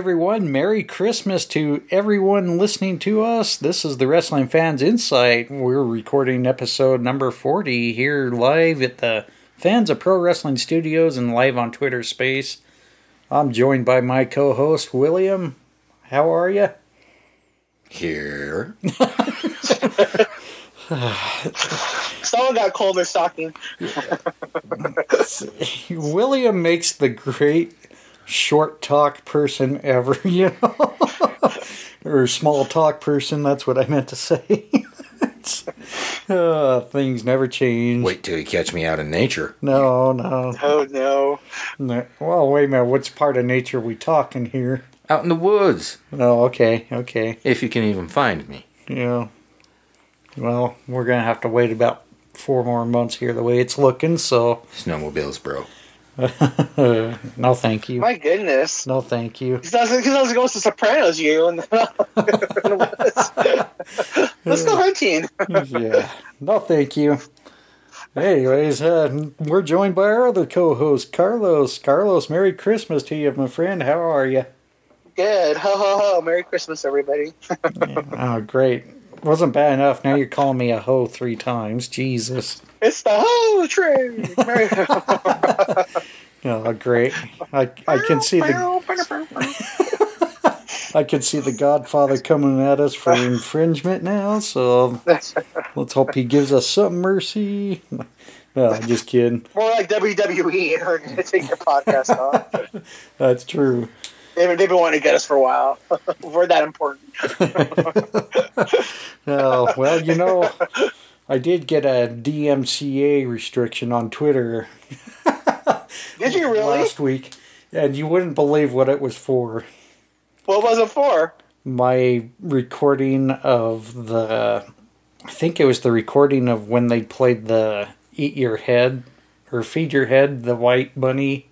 Hello, everyone. Merry Christmas to everyone listening to us. This is the Wrestling Fans Incite. We're recording episode number 40 here live at the Fans of Pro Wrestling Studios and live on Twitter Space. I'm joined by my co host, William. How are you? Here. Someone got cold in stocking. William makes the great short talk person ever, you know? or small talk person, that's what I meant to say. uh, things never change. Wait till you catch me out in nature. No, no, Oh no. no. Well, wait a minute. What's part of nature we talking here? Out in the woods, Oh, okay, okay. if you can even find me. Yeah. Well, we're going to have to wait about four more months here the way it's looking, so Snowmobiles, bro. no thank you. My goodness. No thank you. Because I was, I was going to Sopranos you and Let's go hunting. yeah. No, thank you. Anyways, uh, we're joined by our other co-host, Carlos. Carlos, Merry Christmas to you, my friend. How are you? Good. Ho ho ho. Merry Christmas everybody. Oh, great. Wasn't bad enough. Now you're calling me a hoe three times. Jesus. It's the ho train. Merry Oh, great. I I can see the I can see the Godfather coming at us for infringement now. So let's hope he gives us some mercy. No, I'm just kidding. More like WWE are going to take your podcast off. That's true. They've, they've been wanting to get us for a while. We're that important. Oh, well, you know, I did get a DMCA restriction on Twitter Did you really? last week, and you wouldn't believe what it was for. What was it for? My recording of the, I think it was the recording of when they played the Eat Your Head or Feed Your Head, the White Bunny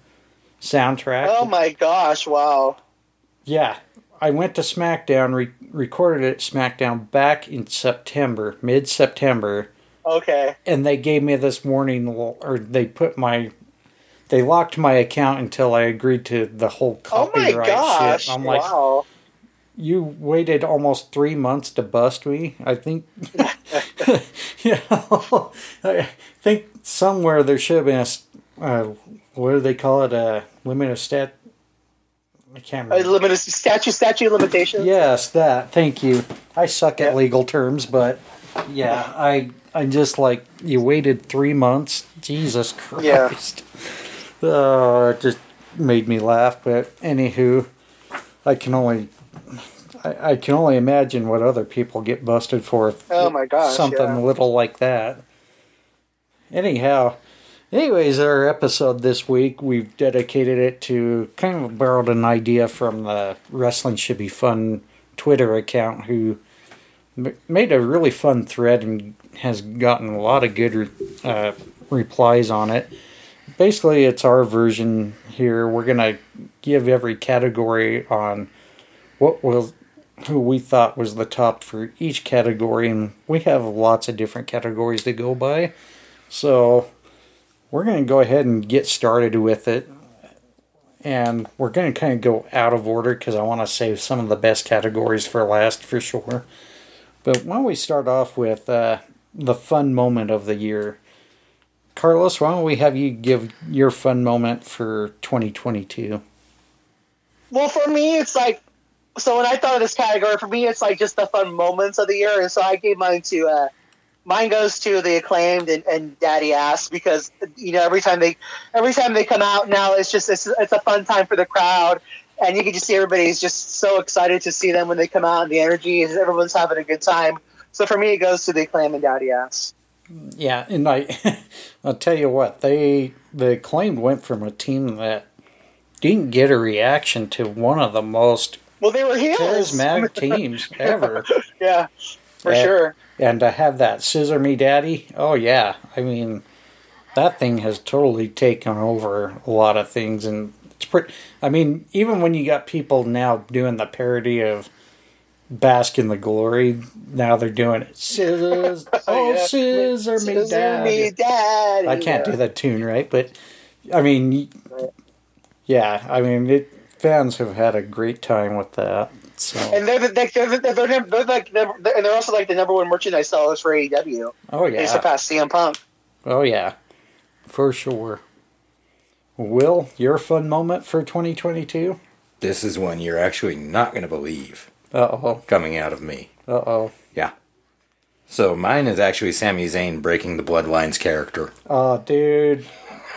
soundtrack. Oh my gosh! Wow. Yeah, I went to SmackDown, re- recorded it at SmackDown back in September, mid September. Okay. and they gave me this warning or they put my they locked my account until I agreed to the whole Oh my copyright gosh! shit. I'm like, wow. you waited almost three months to bust me. I think, you know, I think somewhere there should have been a uh, what do they call it? A limit of stat. I can't A remember. limited statute statute limitation. Yes, that. Thank you. I suck at legal terms, but yeah, I I just like you waited three months. Jesus Christ. Yeah. Oh, it just made me laugh. But anywho, I can only I, I can only imagine what other people get busted for. Oh my gosh, Something yeah. little like that. Anyhow. Anyways, our episode this week, we've dedicated it to kind of borrowed an idea from the Wrestling Should Be Fun Twitter account, who made a really fun thread and has gotten a lot of good uh, replies on it. Basically, it's our version here. We're going to give every category on what was who we thought was the top for each category, and we have lots of different categories to go by. So we're going to go ahead and get started with it. And we're going to kind of go out of order because I want to save some of the best categories for last for sure. But why don't we start off with uh, the fun moment of the year? Carlos, why don't we have you give your fun moment for 2022? Well, for me, it's like so. When I thought of this category, for me, it's like just the fun moments of the year, and so I gave mine to. Uh, mine goes to the acclaimed and, and Daddy Ass because you know every time they every time they come out now, it's just it's, it's a fun time for the crowd, and you can just see everybody's just so excited to see them when they come out, and the energy is everyone's having a good time. So for me, it goes to the acclaimed and Daddy Ass. Yeah, and I, I'll tell you what they the acclaimed went from a team that didn't get a reaction to one of the most Well, they were heels. charismatic teams ever, Yeah, for sure. And to have that scissor me daddy, oh yeah, I mean that thing has totally taken over a lot of things, and it's pretty. I mean, even when you got people now doing the parody of bask in the glory. Now they're doing it. Scissors, oh, oh, yeah. scissor me Scissor dad. me daddy. I can't do that tune right, but I mean, yeah, I mean it. fans have had a great time with that. So, And they're the, they're, they're, they're, they're, they're like they're, and they're also like the number one merchandise sellers for AEW. oh yeah, They yeah, surpassed CM Punk. oh yeah, for sure. Will your fun moment for 2022? This is one you're actually not going to believe Uh oh, coming out of me. uh oh, Yeah. So mine is actually Sami Zayn breaking the Bloodlines character. oh, dude.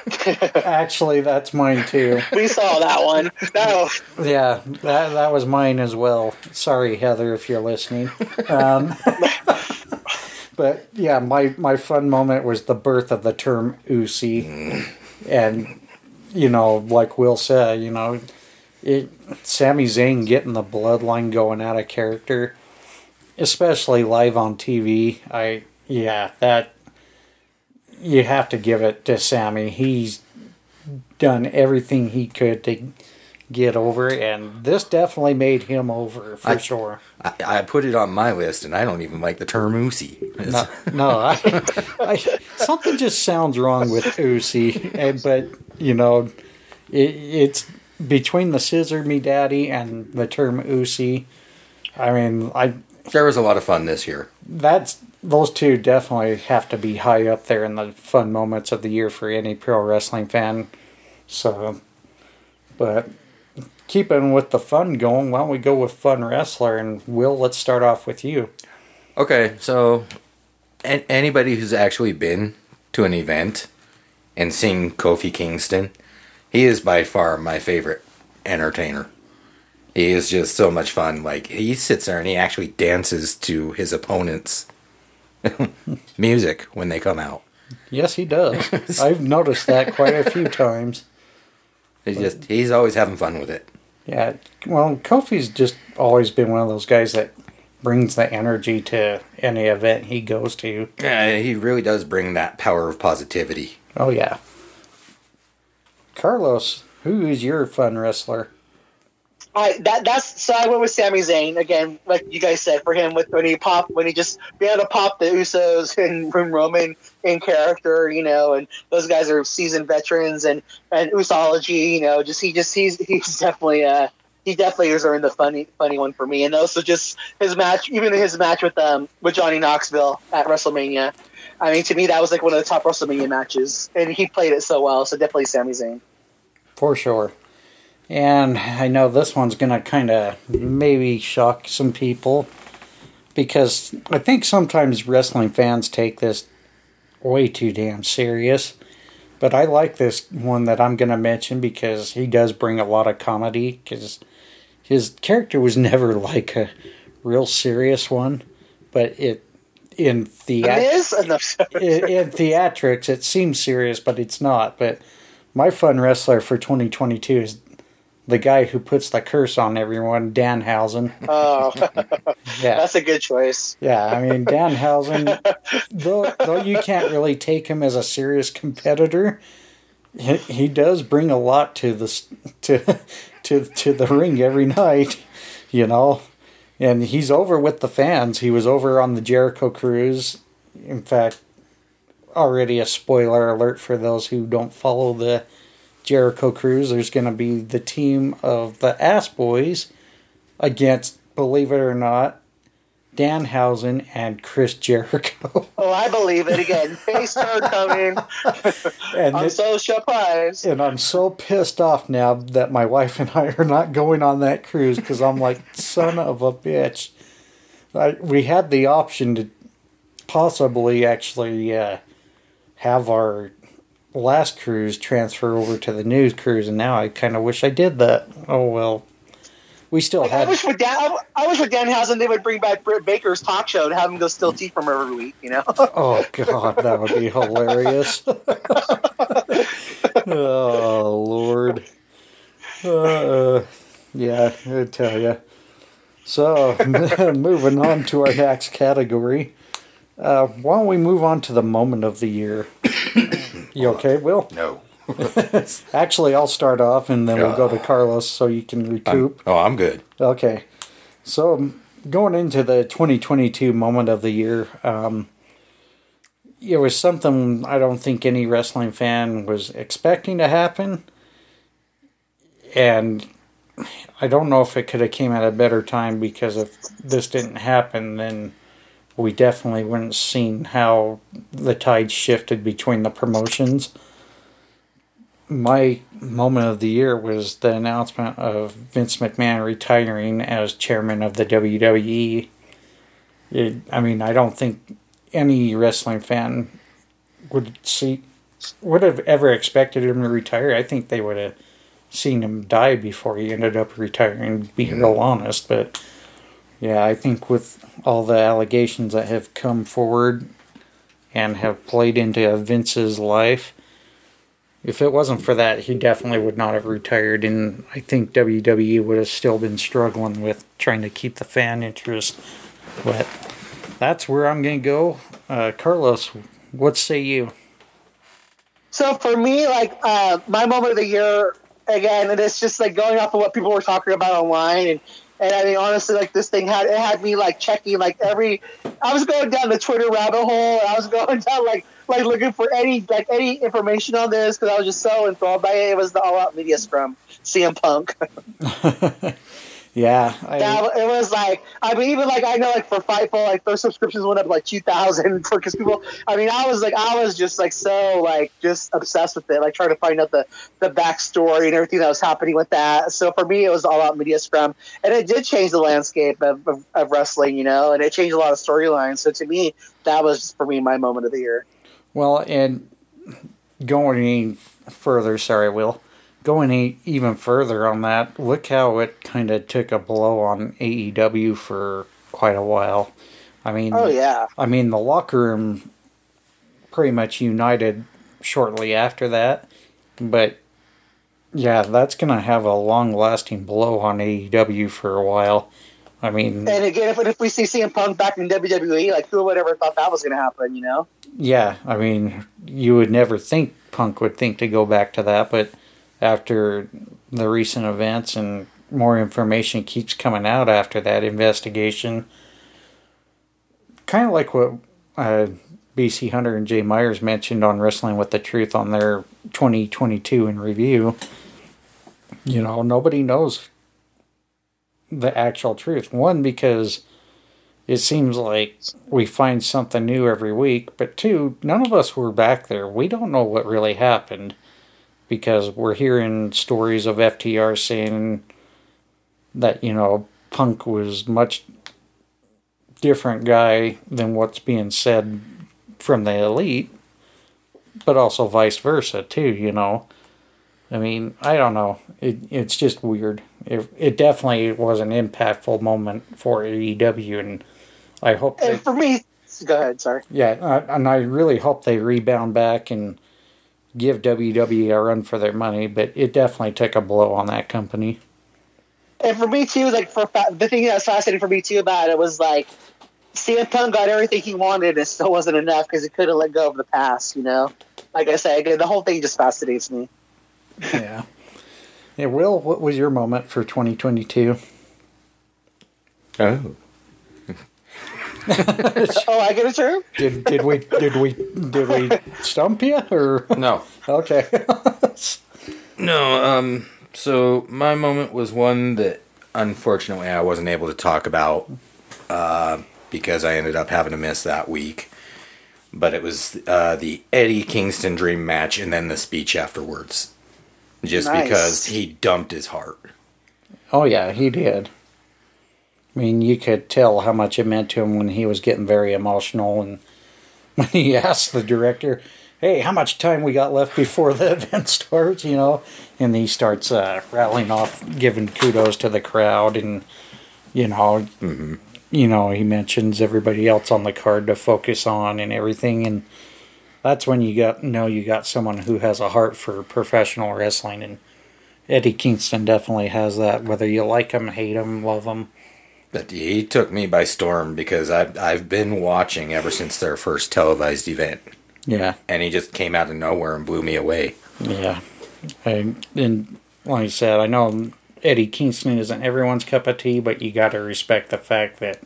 Actually, that's mine too. We saw that one. Was, Yeah, that that was mine as well. Sorry, Heather, if you're listening. Um, but yeah, my my fun moment was the birth of the term "Usi," and you know, like Will said, you know, it Sami Zayn getting the bloodline going out of character, especially live on TV. I yeah, that you have to give it to Sammy. He's done everything he could to get over, and this definitely made him over for I- sure. I, I put it on my list, and I don't even like the term Usi. No, no I, I, something just sounds wrong with Uzi, and- but you know, it, it's between the scissor me daddy and the term Uzi. I mean, I There was a lot of fun this year. that's those two definitely have to be high up there in the fun moments of the year for any pro wrestling fan. So, but keeping with the fun going, why don't we go with fun wrestler? And Will, let's start off with you. Okay, so an- anybody who's actually been to an event and seen Kofi Kingston, he is by far my favorite entertainer. He is just so much fun. Like he sits there and he actually dances to his opponents' music when they come out. Yes, he does. I've noticed that quite a few times. He's just he's always having fun with it. Yeah, well, Kofi's just always been one of those guys that brings the energy to any event he goes to. Yeah, he really does bring that power of positivity. Oh yeah. Carlos, who is your fun wrestler? I that that's so I went with Sami Zayn again, like you guys said, for him with when he popped when he just be able to pop the Usos and, and Roman in character, you know, and those guys are seasoned veterans and and Usology, you know, just he just he's he's definitely uh he definitely has earned the funny funny one for me, and also just his match, even his match with um with Johnny Knoxville at WrestleMania. I mean, to me, that was like one of the top WrestleMania matches, and he played it so well. So definitely Sami Zayn. For sure. And I know this one's going to kind of maybe shock some people because I think sometimes wrestling fans take this way too damn serious. But I like this one that I'm going to mention because he does bring a lot of comedy because his character was never like a real serious one, but it in The theat- in, in theatrics it seems serious, but it's not. But my fun wrestler for 2022 is the guy who puts the curse on everyone, Danhausen. oh, Yeah, that's a good choice. yeah. I mean, Danhausen, though, though you can't really take him as a serious competitor, he, he does bring a lot to the to to to the ring every night. You know, and he's over with the fans. He was over on the Jericho Cruise. In fact, already a spoiler alert for those who don't follow the Jericho Cruise. There's going to be the team of the Ass Boys against, believe it or not, Danhausen and Chris Jericho. Oh, I believe it again. Face card coming. and I'm it- so surprised. And I'm so pissed off now that my wife and I are not going on that cruise because I'm like, son of a bitch. I, we had the option to possibly actually uh, have our last cruise transfer over to the new cruise, and now I kind of wish I did that. Oh well, we still I had. wish with Dan, I wish with Danhausen they would bring back Britt Baker's talk show and have him go steal tea from her every week. You know, Oh god, that would be hilarious. oh lord. Uh, yeah, I tell you. So, moving on to our next category. Uh, why don't we move on to the moment of the year? You okay, Will? No. Actually, I'll start off and then we'll go to Carlos so you can I'm, recoup. oh, I'm good. Okay. So going into the 2022 moment of the year, um, it was something I don't think any wrestling fan was expecting to happen. And I don't know if it could have came at a better time because if this didn't happen, then we definitely wouldn't seen how the tide shifted between the promotions. My moment of the year was the announcement of Vince McMahon retiring as chairman of the WWE. It, I mean, I don't think any wrestling fan would see would have ever expected him to retire. I think they would have seen him die before he ended up retiring. To be real honest, but yeah, I think with all the allegations that have come forward and have played into Vince's life, if it wasn't for that, he definitely would not have retired. And I think WWE would have still been struggling with trying to keep the fan interest. But that's where I'm going to go. Uh, Carlos, what say you? So for me, like uh, my moment of the year again, and it's just like going off of what people were talking about online, and and I mean honestly, like this thing had it had me like checking like every. I was going down the Twitter rabbit hole. I was going down like like looking for any like any information on this because I was just so enthralled by it. It was the All Out Media Scrum, CM Punk. Yeah, I, that, it was like I mean, even like I know like for Fightful, like those subscriptions went up like two thousand for because people. I mean, I was like I was just like so like just obsessed with it, like trying to find out the the backstory and everything that was happening with that. So for me, it was all out media scrum, and it did change the landscape of, of, of wrestling, you know, and it changed a lot of storylines. So to me, that was for me my moment of the year. Well, and going further, sorry, Will going even further on that, look how it kind of took a blow on AEW for quite a while. I mean, oh yeah. I mean, the locker room pretty much united shortly after that, but yeah, that's gonna have a long-lasting blow on AEW for a while. I mean, and again, if, if we see CM Punk back in WWE, like who would ever thought that was going to happen? You know? Yeah, I mean, you would never think Punk would think to go back to that, but after the recent events and more information keeps coming out after that investigation. Kind of like what uh, BC Hunter and Jay Myers mentioned on Wrestling with the Truth on their 2022 in review. You know, nobody knows the actual truth. One, because it seems like we find something new every week, but two, none of us were back there. We don't know what really happened because we're hearing stories of FTR saying that you know Punk was much different guy than what's being said from the elite, but also vice versa too. You know, I mean, I don't know. It it's just weird. It it definitely was an impactful moment for AEW, and I hope. And they, for me, go ahead. Sorry. Yeah, and I really hope they rebound back and give WWE a run for their money, but it definitely took a blow on that company. And for me too, like for the thing that was fascinating for me too about it was like CM Punk got everything he wanted, and it still wasn't enough because he couldn't let go of the past. You know, like I said, the whole thing just fascinates me. Yeah. Yeah, Will, what was your moment for 2022? Oh. oh, I get a turn. Did did we did we did we stump you or no? Okay. no. Um. So my moment was one that unfortunately I wasn't able to talk about uh, because I ended up having to miss that week. But it was uh, the Eddie Kingston Dream match and then the speech afterwards, just nice. because he dumped his heart. Oh yeah, he did. I mean, you could tell how much it meant to him when he was getting very emotional and when he asked the director, "Hey, how much time we got left before the event starts?" You know, and he starts uh, rattling off, giving kudos to the crowd, and you know, mm-hmm. you know, he mentions everybody else on the card to focus on and everything, and that's when you got know you got someone who has a heart for professional wrestling, and Eddie Kingston definitely has that. Whether you like him, hate him, love him but he took me by storm because I've I've been watching ever since their first televised event. Yeah, and he just came out of nowhere and blew me away. Yeah, and, and like I said, I know Eddie Kingston isn't everyone's cup of tea, but you got to respect the fact that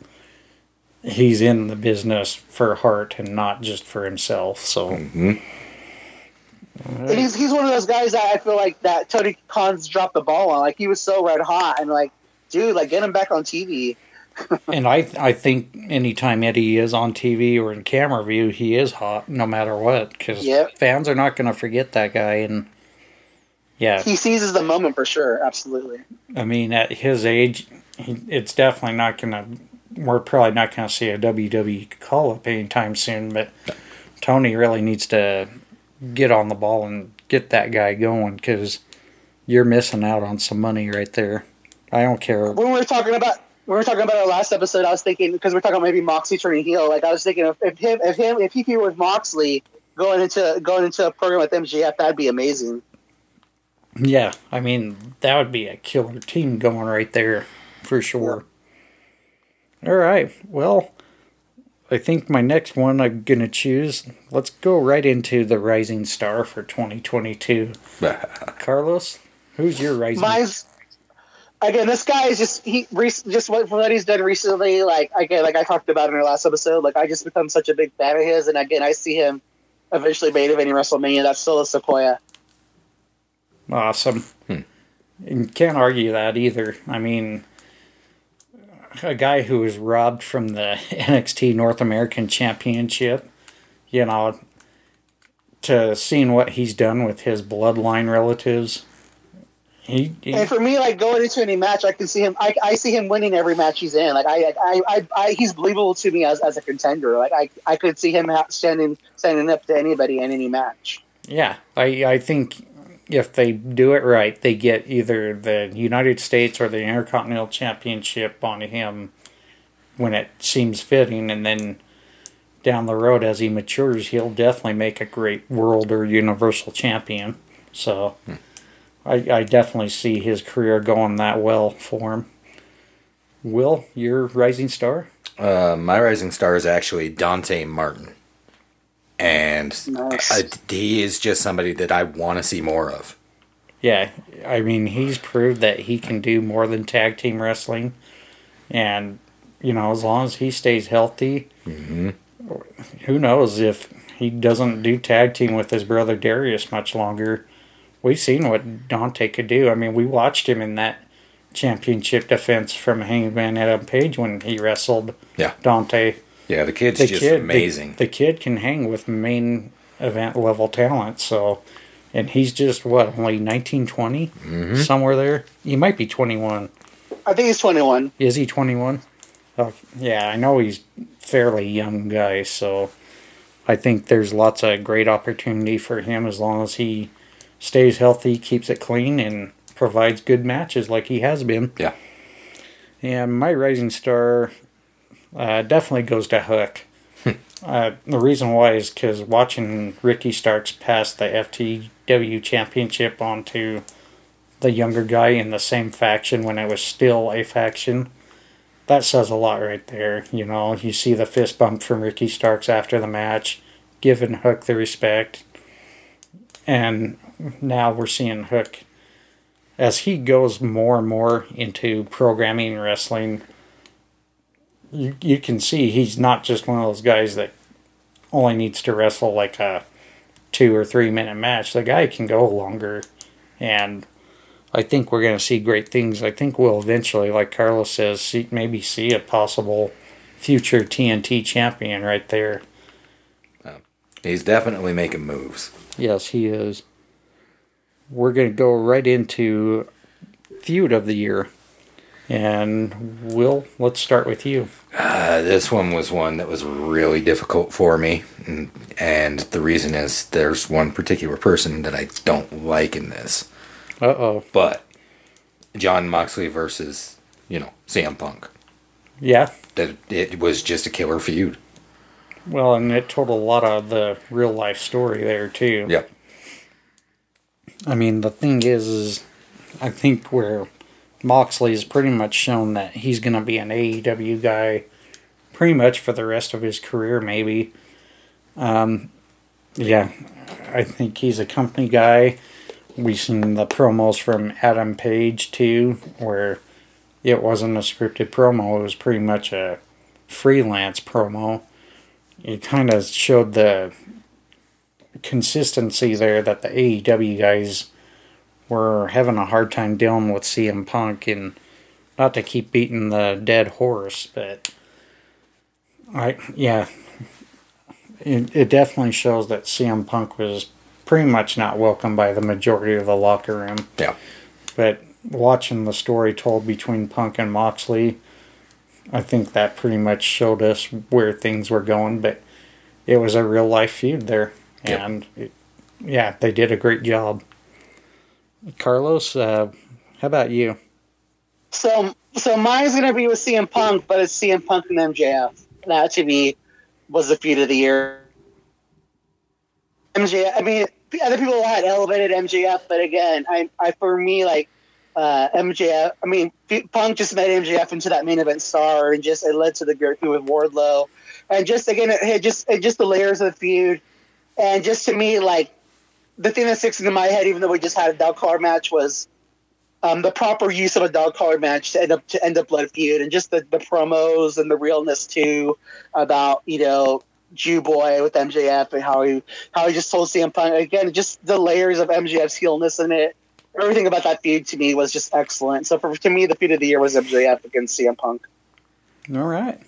he's in the business for heart and not just for himself. So, mm-hmm. And he's he's one of those guys that I feel like that Tony Khan's dropped the ball on. Like he was so red hot and like, dude, like get him back on TV. and I I think anytime Eddie is on TV or in camera view, he is hot no matter what because Yep. fans are not going to forget that guy. And yeah, He seizes the moment for sure. Absolutely. I mean at his age, he, it's definitely not going to. We're probably not going to see a WWE call up anytime soon. But Tony really needs to get on the ball and get that guy going because you're missing out on some money right there. I don't care. When we were talking about when we were talking about our last episode, I was thinking because we're talking about maybe Moxley turning heel. Like I was thinking if, if him if him if he feud with Moxley going into going into a program with MJF, that'd be amazing. Yeah, I mean that would be a killer team going right there for sure. All right, well, I think my next one I'm gonna choose. Let's go right into the rising star for 2022. Carlos, who's your rising? Mine's again. This guy is just he rec- just what from what he's done recently. Like again, like I talked about in our last episode. Like I just become such a big fan of his, and again, I see him eventually made main eventing WrestleMania. That's Solo Sikoa. Awesome. Hmm. And can't argue that either. I mean, a guy who was robbed from the NXT North American Championship, you know, to seeing what he's done with his bloodline relatives. He, he And for me, like going into any match, I can see him. I, I see him winning every match he's in. Like I, I, I, I he's believable to me as, as a contender. Like I, I could see him standing standing up to anybody in any match. Yeah, I I think if they do it right, they get either the United States or the Intercontinental Championship on him when it seems fitting, and then down the road as he matures, he'll definitely make a great world or universal champion. So hmm. I I definitely see his career going that well for him. Will your rising star? Uh, my rising star is actually Dante Martin, and Nice. I, he is just somebody that I want to see more of. Yeah, I mean, he's proved that he can do more than tag team wrestling. And, you know, as long as he stays healthy, who knows if he doesn't do tag team with his brother Darius much longer. We've seen what Dante could do. I mean, we watched him in that championship defense from Hangman Adam Page when he wrestled Yeah, Dante. yeah, the kid's The just kid, the- amazing. The, kid can hang with main event level talent. So, and he's just what only 19, 20? Mm-hmm. somewhere there. He might be twenty one. I think he's twenty one. Is he twenty one? Oh, yeah, I know he's fairly young guy. So, I think there's lots of great opportunity for him as long as he stays healthy, keeps it clean, and provides good matches like he has been. Yeah. And my rising star uh, definitely goes to Hook. uh, the reason why is because watching Ricky Starks pass the FTW championship onto the younger guy in the same faction when it was still a faction, that says a lot right there. You know, you see the fist bump from Ricky Starks after the match, giving Hook the respect. And now we're seeing Hook as he goes more and more into programming wrestling, you you can see he's not just one of those guys that only needs to wrestle like a two or three minute match. The guy can go longer, and I think we're going to see great things. I think we'll eventually, like Carlos says, see, maybe see a possible future TNT champion right there. He's definitely making moves. Yes, he is. We're going to go right into feud of the year. And Will, let's start with you. Uh, this one was one that was really difficult for me, and, and the reason is there's one particular person that I don't like in this. Uh oh. But Jon Moxley versus, you know, CM Punk. Yeah. That it was just a killer feud. Well, and it told a lot of the real life story there too. Yep. I mean, the thing is, is I think where Moxley has pretty much shown that he's going to be an AEW guy pretty much for the rest of his career, maybe. Um, yeah, I think he's a company guy. We've seen the promos from Adam Page too, where it wasn't a scripted promo, it was pretty much a freelance promo. It kind of showed the consistency there that the AEW guys were having a hard time dealing with CM Punk and not to keep beating the dead horse, but I yeah, it, it definitely shows that CM Punk was pretty much not welcomed by the majority of the locker room. Yeah. But watching the story told between Punk and Moxley, I think that pretty much showed us where things were going. But it was a real life feud there, Yep. and it, yeah, they did a great job. Carlos, uh, how about you? So, so mine's gonna be with CM Punk, but it's CM Punk and MJF. That to me was the feud of the year. MJF. I mean, other people had elevated MJF, but again, I, I for me like uh, MJF. I mean, Punk just made MJF into that main event star, and just it led to the great feud with Wardlow, and just again, it, it just it just the layers of the feud, and just to me like the thing that sticks into my head, even though we just had a dog collar match, was um, the proper use of a dog collar match to end up to end up blood feud, and just the, the promos and the realness too about you know Jew boy with MJF and how he how he just told CM Punk again, just the layers of MJF's heelness in it. Everything about that feud to me was just excellent. So for to me, the feud of the year was MJF against CM Punk. All right.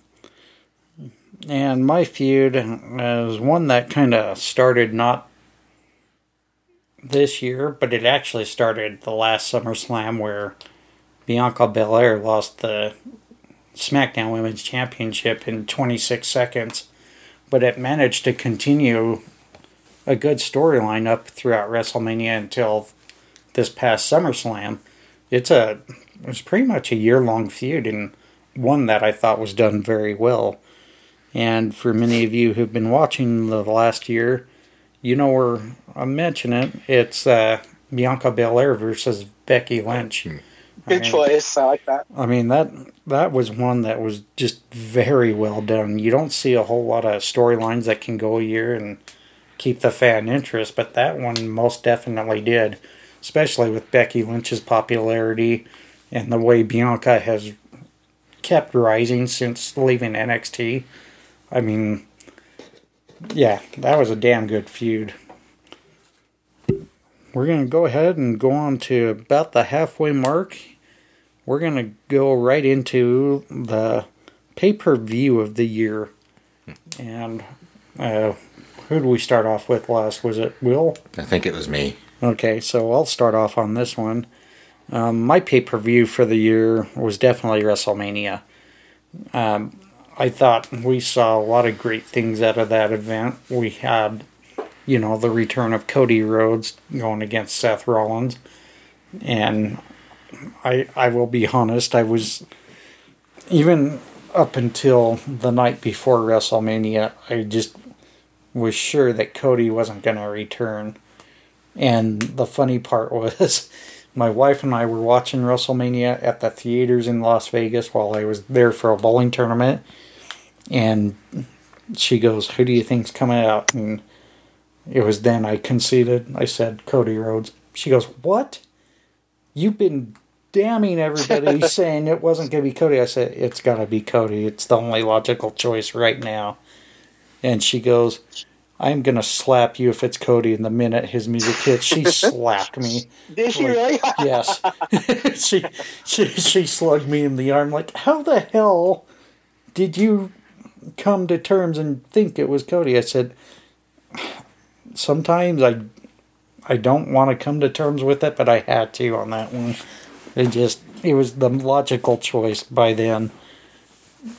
And my feud is one that kind of started not this year, but it actually started the last SummerSlam where Bianca Belair lost the SmackDown Women's Championship in 26 seconds, but it managed to continue a good storyline up throughout WrestleMania until this past SummerSlam. It's a it's pretty much a year long feud and one that I thought was done very well. And for many of you who've been watching the last year, you know where I'm mentioning it. It's uh, Bianca Belair versus Becky Lynch. Good I mean- choice. I like that. I mean that that was one that was just very well done. You don't see a whole lot of storylines that can go a year and keep the fan interest, but that one most definitely did, especially with Becky Lynch's popularity and the way Bianca has kept rising since leaving NXT. I mean, yeah, that was a damn good feud. We're going to go ahead and go on to about the halfway mark we're going to go right into the pay per view of the year. And uh, who do we start off with last? Was it Will? I think it was me. Okay, so I'll start off on this one. Um, my pay per view for the year was definitely WrestleMania. Um, I thought we saw a lot of great things out of that event. We had, you know, the return of Cody Rhodes going against Seth Rollins. And I I will be honest, I was even up until the night before WrestleMania, I just was sure that Cody wasn't going to return. And the funny part was my wife and I were watching WrestleMania at the theaters in Las Vegas while I was there for a bowling tournament. And she goes, Who do you think's coming out? And it was then I conceded. I said, Cody Rhodes. She goes, What? You've been damning everybody saying it wasn't going to be Cody. I said, It's got to be Cody. It's the only logical choice right now. And she goes, I'm going to slap you if it's Cody. And the minute his music hits, she slapped me. Did she Like, really? yes. she, she she slugged me in the arm like, how the hell did you come to terms and think it was Cody? I said, sometimes I I don't want to come to terms with it, but I had to on that one. It just it was the logical choice by then.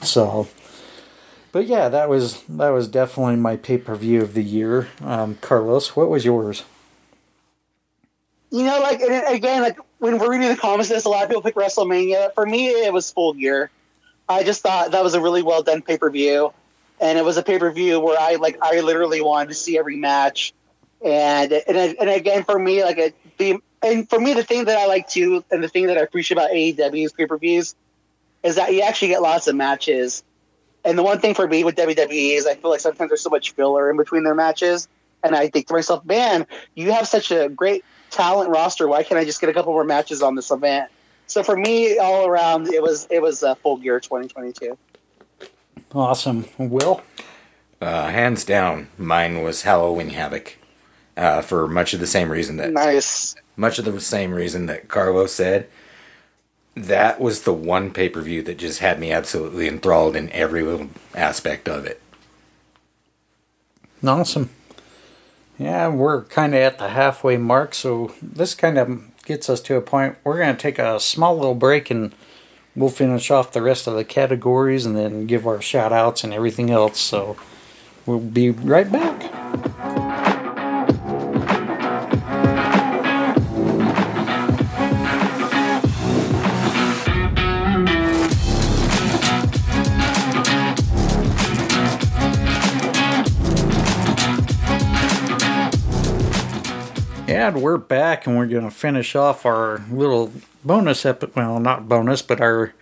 So, but yeah, that was that was definitely my pay per view of the year. Um, Carlos, what was yours? You know, like again, like when we're reading the comments, there's a lot of people pick WrestleMania. For me, it was Full Gear. I just thought that was a really well done pay per view, and it was a pay per view where I like I literally wanted to see every match, and and, and again for me like it, the and for me the thing that I like too, and the thing that I appreciate about AEW's pay per views, is that you actually get lots of matches. And the one thing for me with WWE is I feel like sometimes there's so much filler in between their matches, and I think to myself, man, you have such a great talent roster. Why can't I just get a couple more matches on this event? So for me, all around, it was it was a full gear 2022. Awesome, Will. Uh, hands down, mine was Halloween Havoc. uh, for much of the same reason that Nice. much of the same reason that Carlos said. That was the one pay per view that just had me absolutely enthralled in every little aspect of it. Awesome. Yeah, we're kind of at the halfway mark, so this kind of gets us to a point. We're going to take a small little break and we'll finish off the rest of the categories and then give our shout outs and everything else. So we'll be right back. And we're back, and we're going to finish off our little bonus episode. Well, not bonus, but our,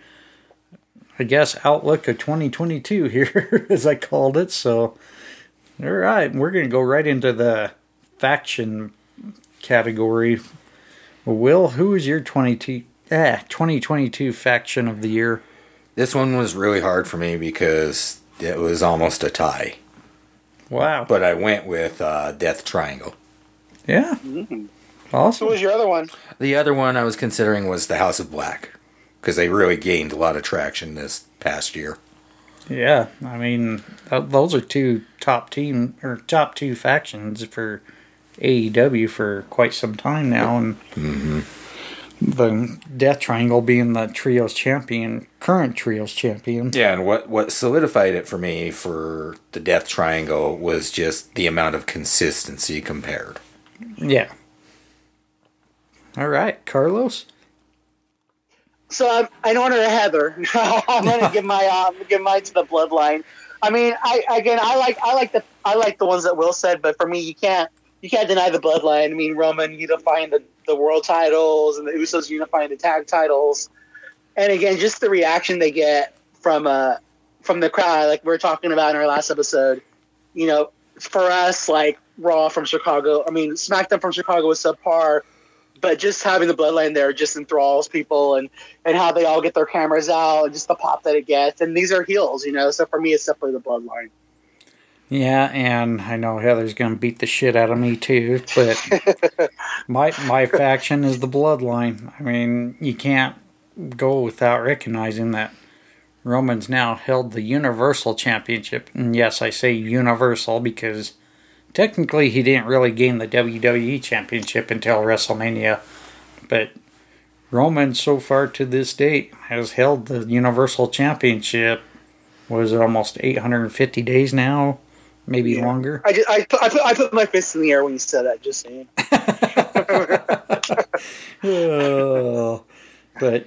I guess, outlook of 2022 here, as I called it. So, all right, we're going to go right into the faction category. Will, who is your 22, eh, 2022 faction of the year? This one was really hard for me because it was almost a tie. Wow. But I went with uh, Death Triangle. Yeah. Mm-hmm. Who Awesome. was your other one? The other one I was considering was the House of Black because they really gained a lot of traction this past year. Yeah, I mean, those are two top team or top two factions for AEW for quite some time now, and mm-hmm. the Death Triangle being the trios champion, current trios champion. Yeah, and what what solidified it for me for the Death Triangle was just the amount of consistency compared. Yeah. All right, Carlos. So I'm, in honor of Heather, I'm gonna give my uh, give mine to the Bloodline. I mean, I again, I like I like the I like the ones that Will said, but for me, you can't you can't deny the Bloodline. I mean, Roman unifying the, the world titles and the Usos unifying the tag titles, and again, just the reaction they get from uh from the crowd, like we were talking about in our last episode. You know, for us, like Raw from Chicago, I mean, SmackDown from Chicago was subpar but just having the bloodline there just enthralls people and and how they all get their cameras out and just the pop that it gets. And these are heels you know so for me it's definitely the bloodline. Yeah, and I know Heather's gonna beat the shit out of me too, but my my faction is the bloodline. I mean, you can't go without recognizing that Roman's now held the Universal Championship. And yes, I say universal because technically he didn't really gain the WWE Championship until WrestleMania. But Roman so far to this date has held the Universal Championship was it almost 850 days now, maybe Yeah. longer. i just I put, I put i put my fist in the air when you said that just saying Oh, but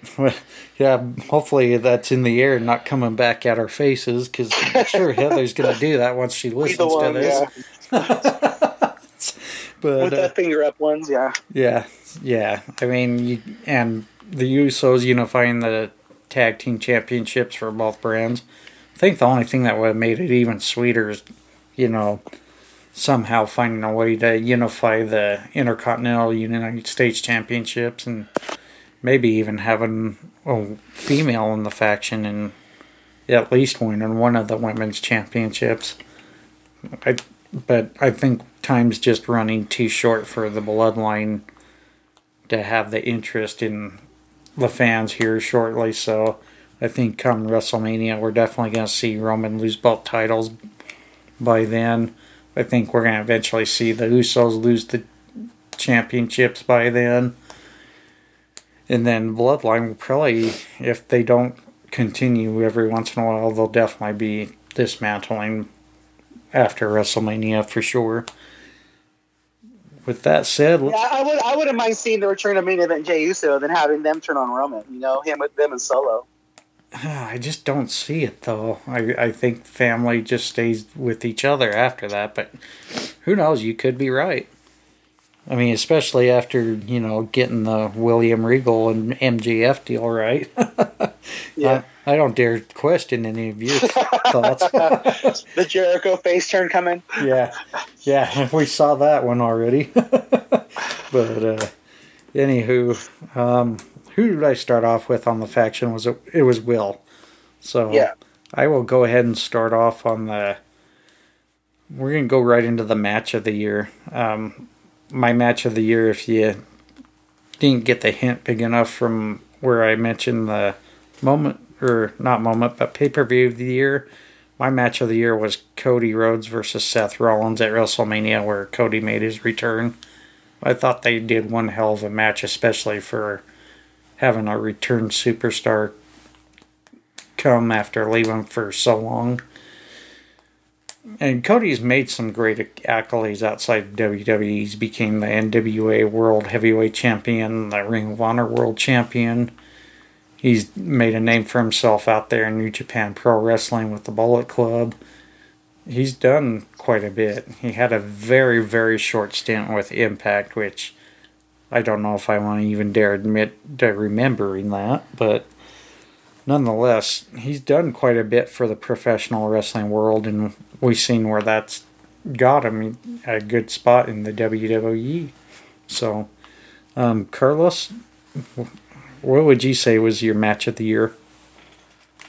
yeah, hopefully that's in the air and not coming back at our faces because I'm sure Heather's going to do that once she listens the to this. yeah But with uh, the finger up ones yeah yeah, yeah. I mean, you, and the Usos unifying the tag team championships for both brands. I think the only thing that would have made it even sweeter is, you know, somehow finding a way to unify the Intercontinental United States Championships and maybe even having a female in the faction and at least winning one of the women's championships. I, but I think time's just running too short for the bloodline to have the interest in the fans here shortly. So I think come WrestleMania, we're definitely going to see Roman lose both titles by then. I think we're going to eventually see the Usos lose the championships by then. And then Bloodline will probably, if they don't continue every once in a while, they'll definitely be dismantling after WrestleMania for sure. With that said, yeah i would i wouldn't mind seeing the return of main event jay uso than having them turn on roman you know him with them and solo I just don't see it though. I, I think family just stays with each other after that, but who knows? You could be right. I mean, especially after, you know, getting the William Regal and MJF deal right. Yeah. I, I don't dare question any of your thoughts. the jericho face turn coming yeah, yeah, we saw that one already. but uh, anywho, um, who did I start off with on the faction? Was it? It was Will. So Yeah. I will go ahead and start off on the. We're gonna go right into the match of the year. Um, my match of the year, if you didn't get the hint big enough from where I mentioned the moment, or not moment, but pay per view of the year, my match of the year was Cody Rhodes versus Seth Rollins at WrestleMania, where Cody made his return. I thought they did one hell of a match, especially for having a return superstar come after leaving for so long. And Cody's made some great accolades outside of WWE. He's became the NWA World Heavyweight Champion, the Ring of Honor World Champion. He's made a name for himself out there in New Japan Pro Wrestling with the Bullet Club. He's done quite a bit. He had a very, very short stint with Impact, which I don't know if I want to even dare admit to remembering that, but nonetheless, he's done quite a bit for the professional wrestling world, and we've seen where that's got him a good spot in the WWE. So, um, Carlos, what would you say was your match of the year?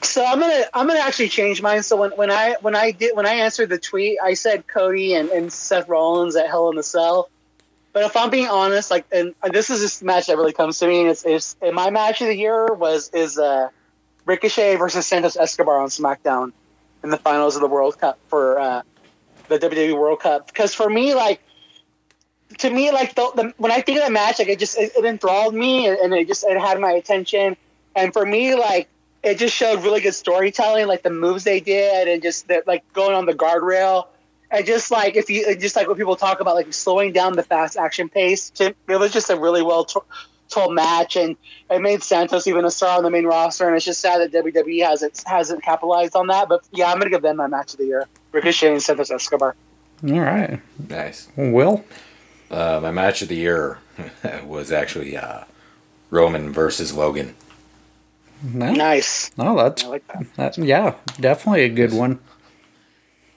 So I'm gonna I'm gonna actually change mine. So when, when I when I did when I answered the tweet, I said Cody and, and Seth Rollins at Hell in the Cell. But if I'm being honest, like, and this is a match that really comes to me, and it's, it's and my match of the year was is uh, Ricochet versus Santos Escobar on SmackDown in the finals of the World Cup for uh, the WWE World Cup. Because for me, like, to me, like, the, the, when I think of the match, like, it just it, it enthralled me, and, and it just it had my attention. And for me, like, it just showed really good storytelling, like the moves they did, and just the, like going on the guardrail and just like if you just like when people talk about like slowing down the fast action pace, it was just a really well t- told match, and it made Santos even a star on the main roster. And it's just sad that WWE hasn't hasn't capitalized on that. But yeah, I'm gonna give them my match of the year: Ricochet and Santos Escobar. All right, Nice. Will. Uh, my match of the year was actually uh, Roman versus Logan. No, Nice. no, that's I like that. that. Yeah, definitely a good one.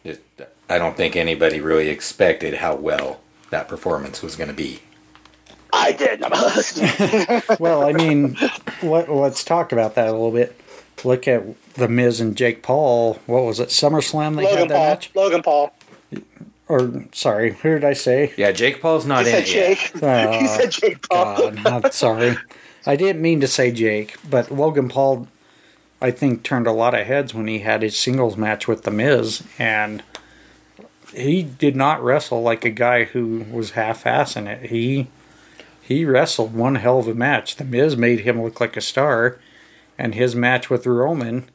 It, I don't think anybody really expected how well that performance was going to be. I did. Well, I mean, let, let's talk about that a little bit. Look at the Miz and Jake Paul. What was it? SummerSlam they Logan had that Paul. match. Logan Paul. Or sorry, who did I say? Yeah, Jake Paul's not He in said it yet. Jake. Oh, he said Jake Paul. God, I'm sorry. I didn't mean to say Jake, but Logan Paul, I think, turned a lot of heads when he had his singles match with The Miz, and he did not wrestle like a guy who was half-assing it. He he wrestled one hell of a match. The Miz made him look like a star, and his match with Roman,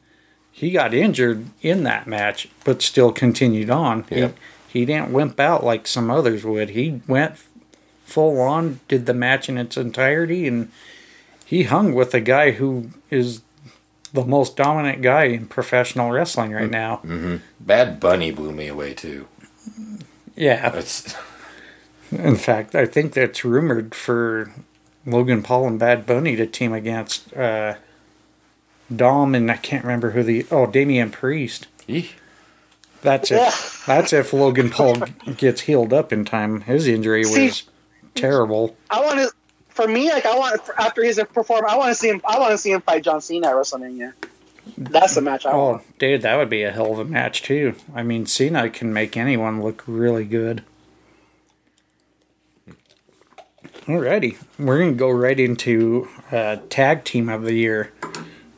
he got injured in that match, but still continued on. Yep. He, he didn't wimp out like some others would. He went full on, did the match in its entirety, and he hung with a guy who is the most dominant guy in professional wrestling right mm-hmm. now. Mm-hmm. Bad Bunny blew me away too. Yeah. That's In fact, I think that's rumored for Logan Paul and Bad Bunny to team against uh, Dom and I can't remember who the oh Damian Priest. Eeh. That's if that's if Logan Paul gets healed up in time. His injury See- was terrible. I want to. For me, like I want after he's a performer, I want to see him. I want to see him fight John Cena at WrestleMania. That's the match I Oh, want. dude, that would be a hell of a match too. I mean, Cena can make anyone look really good. Alrighty, we're gonna go right into uh, tag team of the year.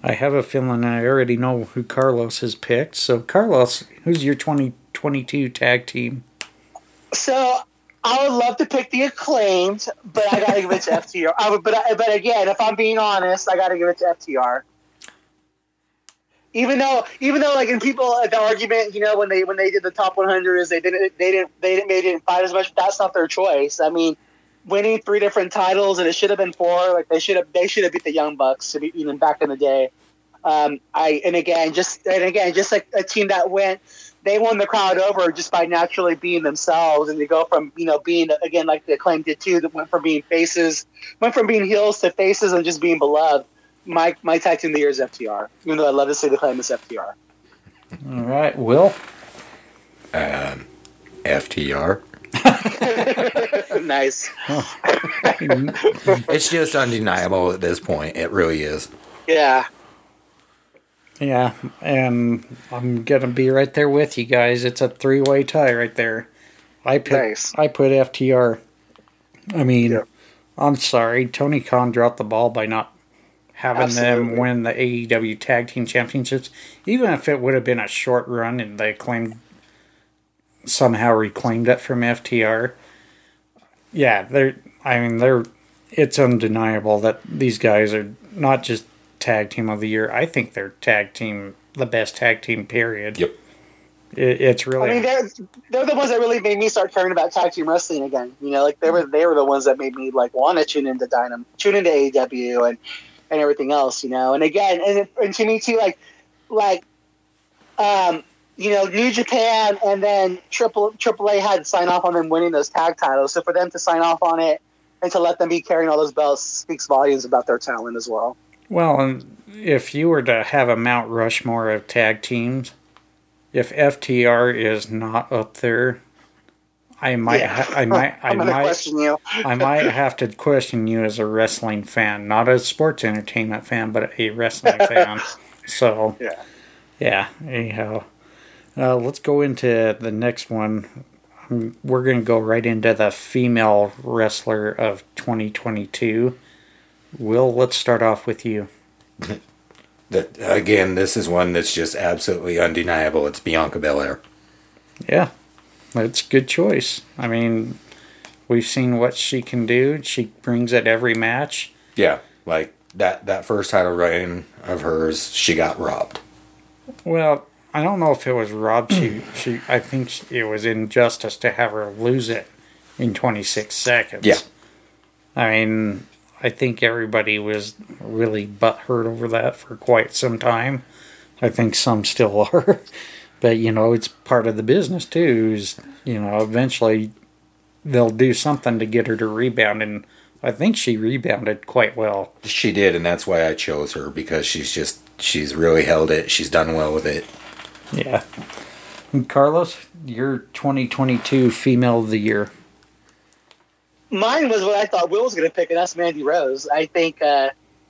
I have a feeling I already know who Carlos has picked. So, Carlos, who's your 2022 tag team? So I would love to pick the acclaimed, but I gotta give it to FTR. I would, but I, but again, if I'm being honest, I gotta give it to FTR. Even though, even though, like in people, uh, the argument, you know, when they when they did the top 100 is they didn't they didn't they didn't they didn't fight as much. That's not their choice. I mean, winning three different titles and it should have been four. Like they should have they should have beat the Young Bucks to be even back in the day. Um, I and again, just and again, just like a team that went they won the crowd over just by naturally being themselves, and they go from you know being again like the acclaim did too. That went from being faces, went from being heels to faces, and just being beloved. My my tag team of the year is FTR. Even though I love to say the claim is FTR. All right, Will. um, FTR. nice. It's just undeniable at this point. It really is. Yeah. Yeah, and I'm gonna be right there with you guys. It's a three way tie right there. I picked, Nice. I put FTR. I mean, Yeah. I'm sorry, Tony Khan dropped the ball by not having them win the AEW Tag Team Championships. Even if it would have been a short run and they claimed somehow reclaimed it from FTR. Yeah, they're. I mean, they're. It's undeniable that these guys are not just tag team of the year. I think they're tag team, the best tag team. Period. Yep. It, it's I really. mean, they're they're the ones that really made me start caring about tag team wrestling again. You know, like they were they were the ones that made me like want to tune into Dynam, tune into AEW and and everything else. You know, and again, and, and to me too, like like um, you know, New Japan and then Triple AAA had to sign off on them winning those tag titles. So for them to sign off on it and to let them be carrying all those belts speaks volumes about their talent as well. Well, and if you were to have a Mount Rushmore of tag teams, if FTR is not up there, I might, Yeah. ha- I might, I might, you. I might have to question you as a wrestling fan, not a sports entertainment fan, but a wrestling fan. So, Yeah. yeah. Anyhow, uh, let's go into the next one. We're going to go right into the female wrestler of 2022. Will, let's start off with you. That again, this is one that's just absolutely undeniable. It's Bianca Belair. Yeah, that's a good choice. I mean, we've seen what she can do. She brings it every match. Yeah, like that that first title reign of hers, she got robbed. Well, I don't know if it was Rob. She, she, I think she- it was injustice to have her lose it in 26 seconds. Yeah. I mean, I think everybody was really butthurt over that for quite some time. I think some still are. But, you know, it's part of the business, too. Is, you know, eventually they'll do something to get her to rebound. And I think she rebounded quite well. She did, and that's why I chose her because she's just she's really held it. She's done well with it. Yeah. And Carlos, your 2022 female of the year. Mine was what I thought Will was going to pick, and that's Mandy Rose. I think uh,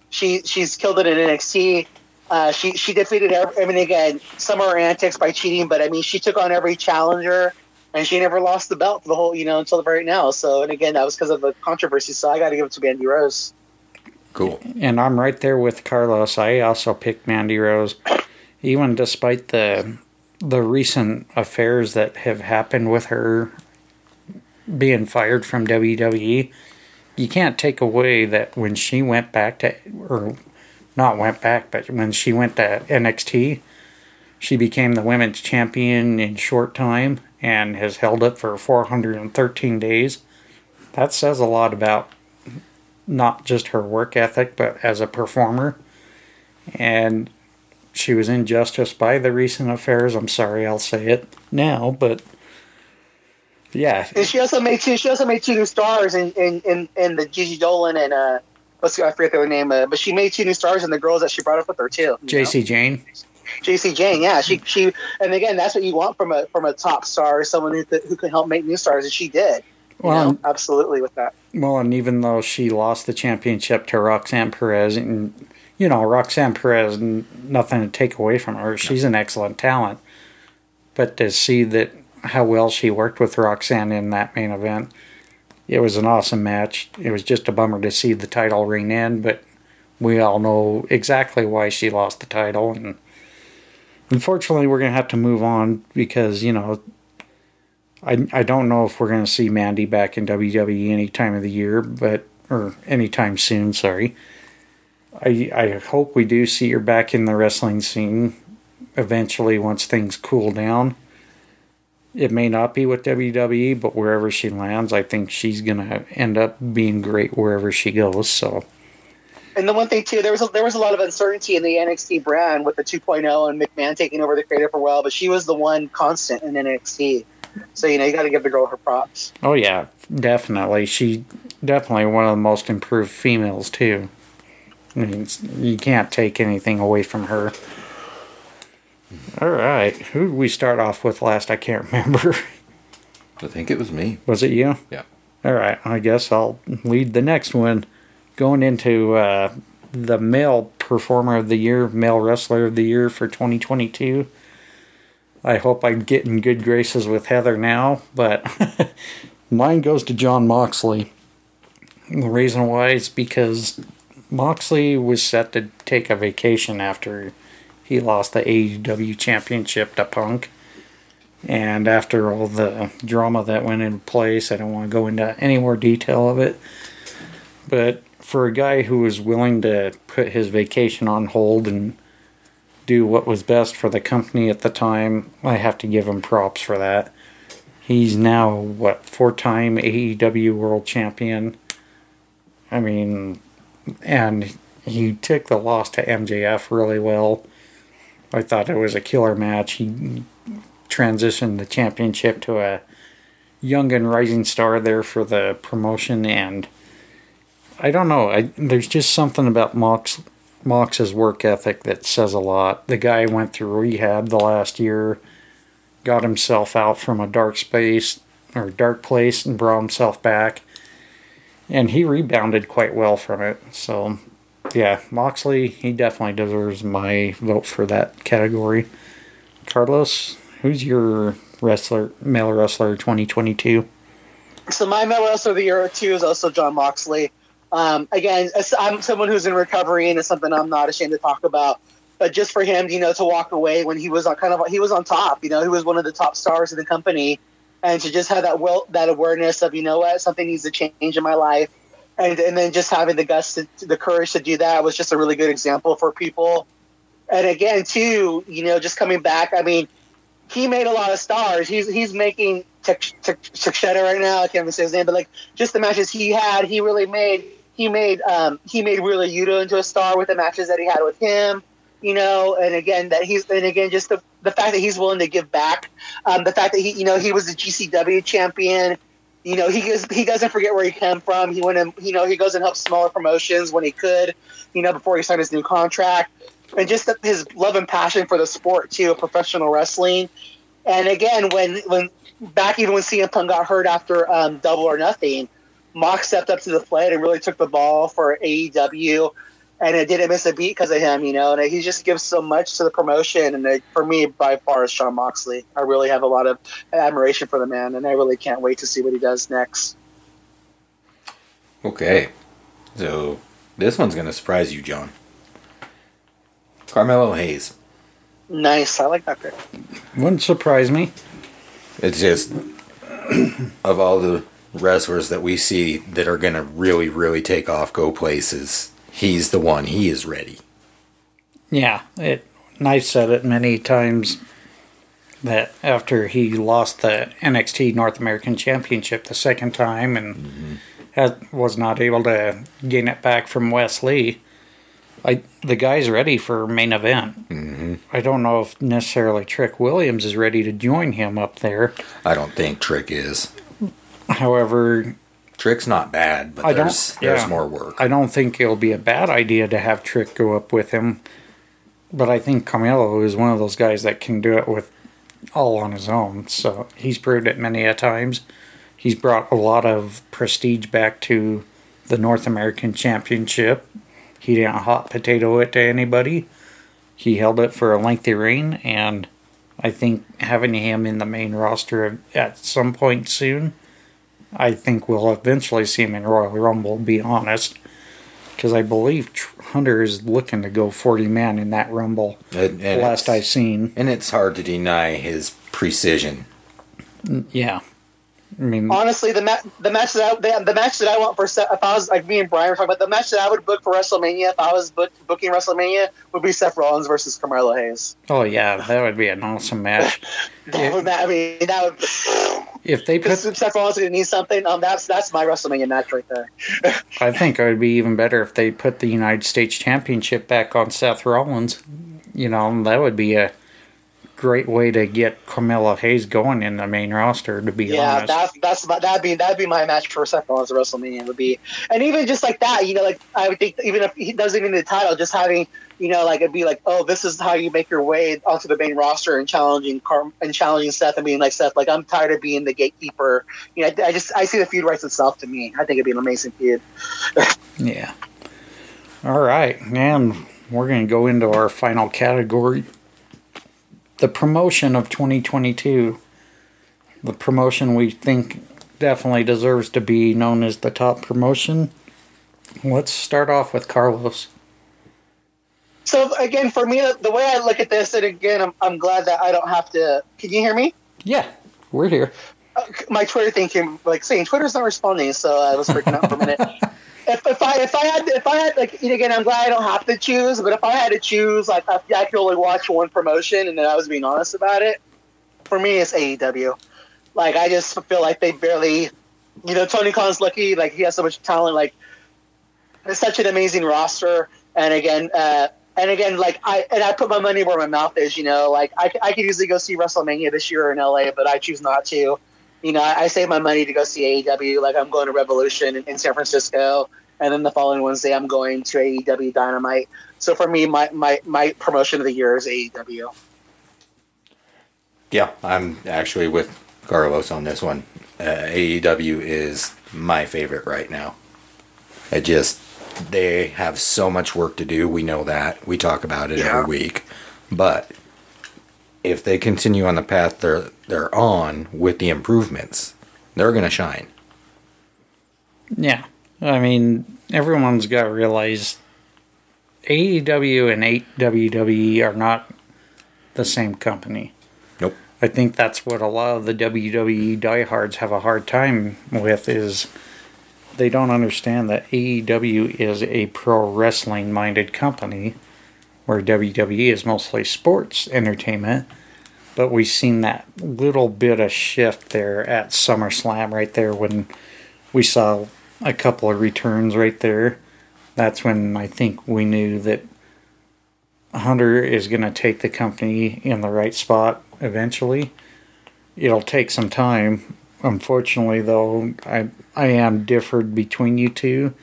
she she's killed it in NXT. Uh, she she defeated. every- I mean, again, some of her antics by cheating, but I mean, she took on every challenger, and she never lost the belt for the whole, you know, until right now. So, and again, that was because of the controversy. So, I got to give it to Mandy Rose. Cool. And I'm right there with Carlos. I also picked Mandy Rose. Even despite the the recent affairs that have happened with her being fired from WWE, you can't take away that when she went back to or not went back, but when she went to NXT, she became the women's champion in short time and has held it for 413 days. That says a lot about not just her work ethic, but as a performer. And she was injustice by the recent affairs. I'm sorry, I'll say it now, but yeah, And she also made two. She also made two new stars in in in, in the Gigi Dolan and uh, what's I forget their name, uh, but she made two new stars in the girls that she brought up with her too. you know? Jacy Jayne. Jacy Jayne, yeah, she she, and again, that's what you want from a from a top star, someone who who can help make new stars, and she did. You Well, know, absolutely with that. Well, and even though she lost the championship to Roxanne Perez, and you know Roxanne Perez, nothing to take away from her. She's an excellent talent, but to see that how well she worked with Roxanne in that main event, it was an awesome match. It was just a bummer to see the title ring in, but we all know exactly why she lost the title, and unfortunately, we're gonna have to move on because you know I, I don't know if we're going to see Mandy back in WWE any time of the year, but or anytime soon. Sorry. I I hope we do see her back in the wrestling scene eventually once things cool down. It may not be with WWE, but wherever she lands, I think she's going to end up being great wherever she goes. So And the one thing too, there was a, there was a lot of uncertainty in the NXT brand with the 2.0 and McMahon taking over the creative for a while, but she was the one constant in NXT. So you know, you got to give the girl her props. Oh yeah, definitely. She definitely one of the most improved females too. I mean, you can't take anything away from her. All right, who did we start off with last? I can't remember. I think it was me. Was it you? Yeah. All right, I guess I'll lead the next one. Going into uh, the male performer of the year, male wrestler of the year for 2022. I hope I get in good graces with Heather now, but mine goes to Jon Moxley. The reason why is because Moxley was set to take a vacation after he lost the AEW championship to Punk. And after all the drama that went into place, I don't want to go into any more detail of it. But for a guy who was willing to put his vacation on hold and do what was best for the company at the time, I have to give him props for that. He's now, what, four time AEW World Champion. I mean, and he took the loss to MJF really well. I thought it was a killer match. He transitioned the championship to a young and rising star there for the promotion, and I don't know. I, there's just something about Mox Mox's work ethic that says a lot. The guy went through rehab the last year, got himself out from a dark space or dark place, and brought himself back, and he rebounded quite well from it. So, yeah, Moxley, he definitely deserves my vote for that category. Carlos, who's your wrestler, male wrestler 2022? So my male wrestler of the year two is also Jon Moxley. Um, again, I'm someone who's in recovery, and it's something I'm not ashamed to talk about. But just for him, you know, to walk away when he was on kind of he was on top, you know, he was one of the top stars of the company, and to just have that will that awareness of you know what something needs to change in my life, and and then just having the guts, to, the courage to do that was just a really good example for people. And again, too, you know, just coming back. I mean, he made a lot of stars. He's he's making Takeshita right now. I can't even say his name, but like just the matches he had, he really made. He made um, he made Wheeler Yuta into a star with the matches that he had with him. You know, and again that he's and again just the the fact that he's willing to give back. Um, the fact that he you know he was the GCW champion. You know, he he doesn't forget where he came from. He went and you know he goes and helps smaller promotions when he could. You know, before he signed his new contract and just the, his love and passion for the sport too, professional wrestling. And again, when when back even when CM Punk got hurt after um, Double or Nothing, Mox stepped up to the plate and really took the ball for AEW, and it didn't miss a beat because of him. You know, and he just gives so much to the promotion. And it, for me, by far, is Jon Moxley. I really have a lot of admiration for the man, and I really can't wait to see what he does next. Okay. So this one's going to surprise you, John. Carmelo Hayes. Nice, I like that pick. Wouldn't surprise me. It's just of all the wrestlers that we see that are going to really, really take off, go places, he's the one. He is ready. Yeah, it. and I've said it many times that after he lost the NXT North American Championship the second time and had, was not able to gain it back from Wes Lee, I the guy's ready for main event. Mm-hmm. I don't know if necessarily Trick Williams is ready to join him up there. I don't think Trick is. However, Trick's not bad, but I don't- there's there's more work. I don't think it'll be a bad idea to have Trick go up with him. But I think Carmelo is one of those guys that can do it with all on his own. So he's proved it many a times. He's brought a lot of prestige back to the North American Championship. He didn't hot potato it to anybody. He held it for a lengthy reign, and I think having him in the main roster at some point soon, I think we'll eventually see him in Royal Rumble. Be honest, because I believe Hunter is looking to go forty man in that Rumble. And- and last I've seen, and it's hard to deny his precision. Mm, yeah. I mean, Honestly, the ma- the match that I, the, the match that I want for Seth, if I was like me and Brian were talking about the match that I would book for WrestleMania if I was book, booking WrestleMania would be Seth Rollins versus Carmelo Hayes. oh yeah, that would be an awesome match. That would, I mean, that would. If they put, Because Seth Rollins needs something. Um, that's that's my WrestleMania match right there. I think it would be even better if they put the United States Championship back on Seth Rollins. You know, that would be a great way to get Carmelo Hayes going in the main roster. To be Yeah, honest, that's that's my, that'd be that'd be my match for Seth Rollins at WrestleMania would be, and even just like that, you know, like I would think even if he doesn't even need the title, just having you know, like it'd be like, oh, this is how you make your way onto the main roster and challenging Car- and challenging Seth and being like Seth, like I'm tired of being the gatekeeper. You know, I, I just I see the feud writes itself to me. I think it'd be an amazing feud. Yeah. All right, and we're going to go into our final category the promotion of 2022. The promotion we think definitely deserves to be known as the top promotion. Let's start off with Carlos. So again, for me, the way I look at this, and again, I'm, I'm glad that I don't have to. Can you hear me? Yeah, we're here. Uh, my Twitter thing came like saying Twitter's not responding, so I was freaking out for a minute. I if I had if I had like again, I'm glad I don't have to choose. But if I had to choose, like I, I could only watch one promotion, and then I was being honest about it. For me, it's AEW. Like I just feel like they barely, you know, Tony Khan's lucky. Like he has so much talent. Like it's such an amazing roster. And again, uh, and again, like I and I put my money where my mouth is. You know, like I, I could easily go see WrestleMania this year in LA, but I choose not to. You know, I, I save my money to go see AEW. Like I'm going to Revolution in, in San Francisco, and then the following Wednesday I'm going to AEW Dynamite. So for me, my my my promotion of the year is AEW. Yeah, I'm actually with Carlos on this one. Uh, AEW is my favorite right now. I just they have so much work to do. We know that. We talk about it Yeah. every week. But if they continue on the path they're they're on with the improvements, they're going to shine. Yeah, I mean, everyone's got to realize AEW and 8WWE are not the same company. Nope. I think that's what a lot of the WWE diehards have a hard time with is they don't understand that AEW is a pro wrestling minded company where WWE is mostly sports entertainment. But we've seen that little bit of shift there at SummerSlam right there when we saw a couple of returns right there. That's when I think we knew that Hunter is going to take the company in the right spot eventually. It'll take some time. Unfortunately, though, I I am differed between you two.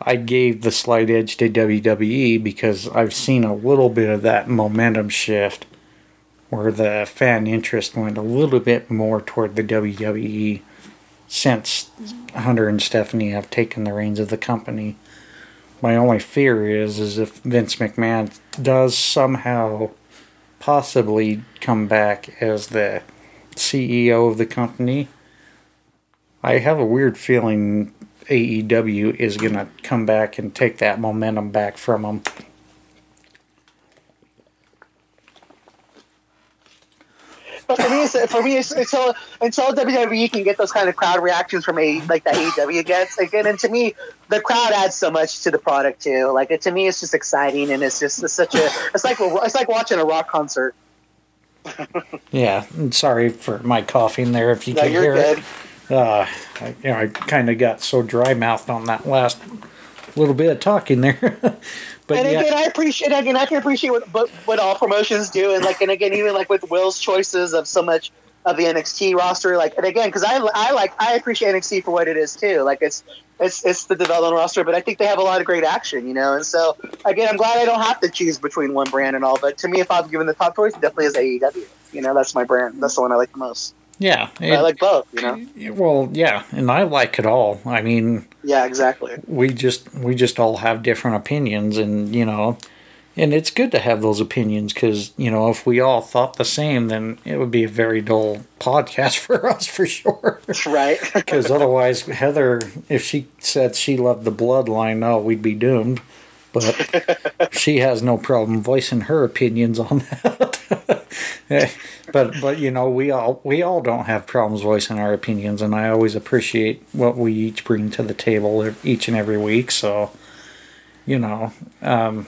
I gave the slight edge to WWE because I've seen a little bit of that momentum shift where the fan interest went a little bit more toward the WWE since Hunter and Stephanie have taken the reins of the company. My only fear is is if Vince McMahon does somehow possibly come back as the CEO of the company. I have a weird feeling AEW is going to come back and take that momentum back from them. But for me, it's, for me, it's, until until WWE can get those kind of crowd reactions from a like that AEW gets again, and to me, the crowd adds so much to the product too. Like it, to me, it's just exciting, and it's just it's such a it's like it's like watching a rock concert. Yeah, and sorry for my coughing there if you No, can hear good. it. Uh, I, you know, I kind of got so dry mouthed on that last little bit of talking there. but and yeah, again, I appreciate again I can appreciate what, what what all promotions do, and like and again even like with Will's choices of so much of the NXT roster, like and again because I I like I appreciate NXT for what it is too. Like it's it's it's the development roster, but I think they have a lot of great action, you know. And so again, I'm glad I don't have to choose between one brand and all. But to me, if I'm given the top choice, it definitely is AEW. You know, that's my brand. That's the one I like the most. Yeah, But I like both. You know. well, yeah, and I like it all. I mean, Yeah, exactly. we just we just all have different opinions and you know and it's good to have those opinions because you know if we all thought the same then it would be a very dull podcast for us for sure Right. because otherwise heather if she said she loved the bloodline no we'd be doomed but she has no problem voicing her opinions on that but but you know we all we all don't have problems voicing our opinions and i always appreciate what we each bring to the table each and every week so you know um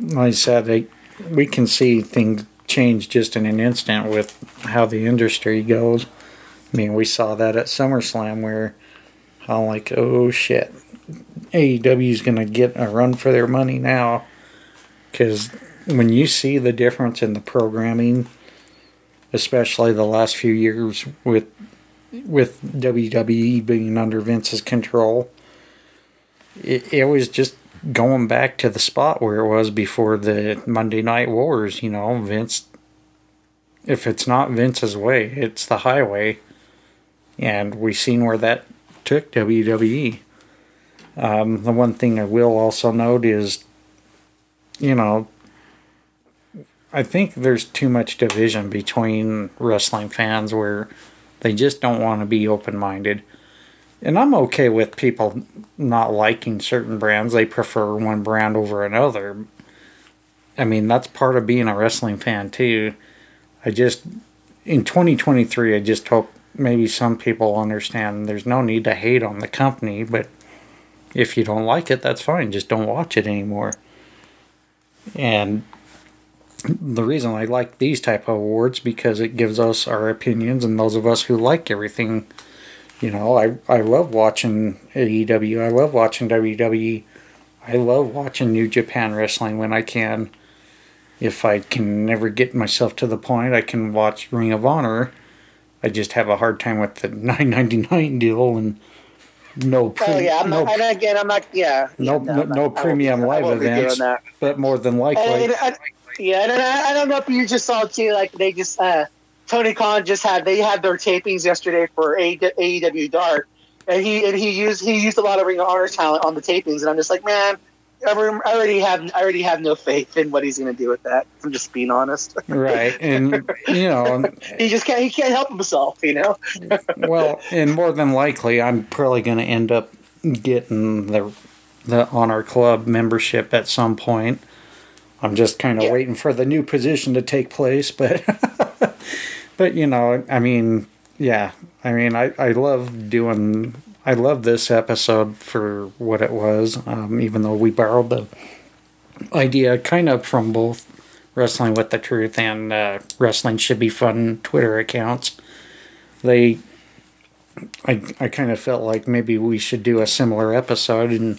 like i said they, we can see things change just in an instant with how the industry goes. I mean we saw that at summerslam where i'm like oh shit. Aew's gonna get a run for their money now because when you see the difference in the programming especially the last few years with with WWE being under Vince's control. It, it was just going back to the spot where it was before the Monday Night Wars. You know, Vince. If it's not Vince's way, it's the highway, and we've seen where that took WWE. Um, the one thing I will also note is, you know, I think there's too much division between wrestling fans where They just don't want to be open minded. And I'm okay with people not liking certain brands. They prefer one brand over another. I mean, that's part of being a wrestling fan, too. I just, in 2023, I just hope maybe some people understand there's no need to hate on the company, but if you don't like it, that's fine. Just don't watch it anymore. And the reason I like these type of awards because it gives us our opinions and those of us who like everything. You know, I I love watching AEW. I love watching WWE. I love watching New Japan wrestling when I can. If I can never get myself to the point, I can watch Ring of Honor. I just have a hard time with the nine ninety nine deal and no. Pre- oh yeah, I'm no, not, and again, I'm not. Yeah, no, yeah, no, I'm no premium won't be- I live won't be doing events, but more than likely, And, and, yeah, and I, I don't know if you just saw too. Like they just uh, Tony Khan just had they had their tapings yesterday for AEW Dark, and he and he used he used a lot of Ring of Honor talent on the tapings, and I'm just like, man, I already have I already have no faith in what he's going to do with that. I'm just being honest. right? And you know, he just can't he can't help himself, you know. well, and more than likely, I'm probably going to end up getting the the honor club membership at some point. I'm just kind of Yeah. waiting for the new position to take place, but but you know, I mean, yeah, I mean, I I love doing. I love this episode for what it was, um, even though we borrowed the idea kind of from both Wrestling with the Truth and uh, Wrestling Should Be Fun Twitter accounts. They I I kind of felt like maybe we should do a similar episode, and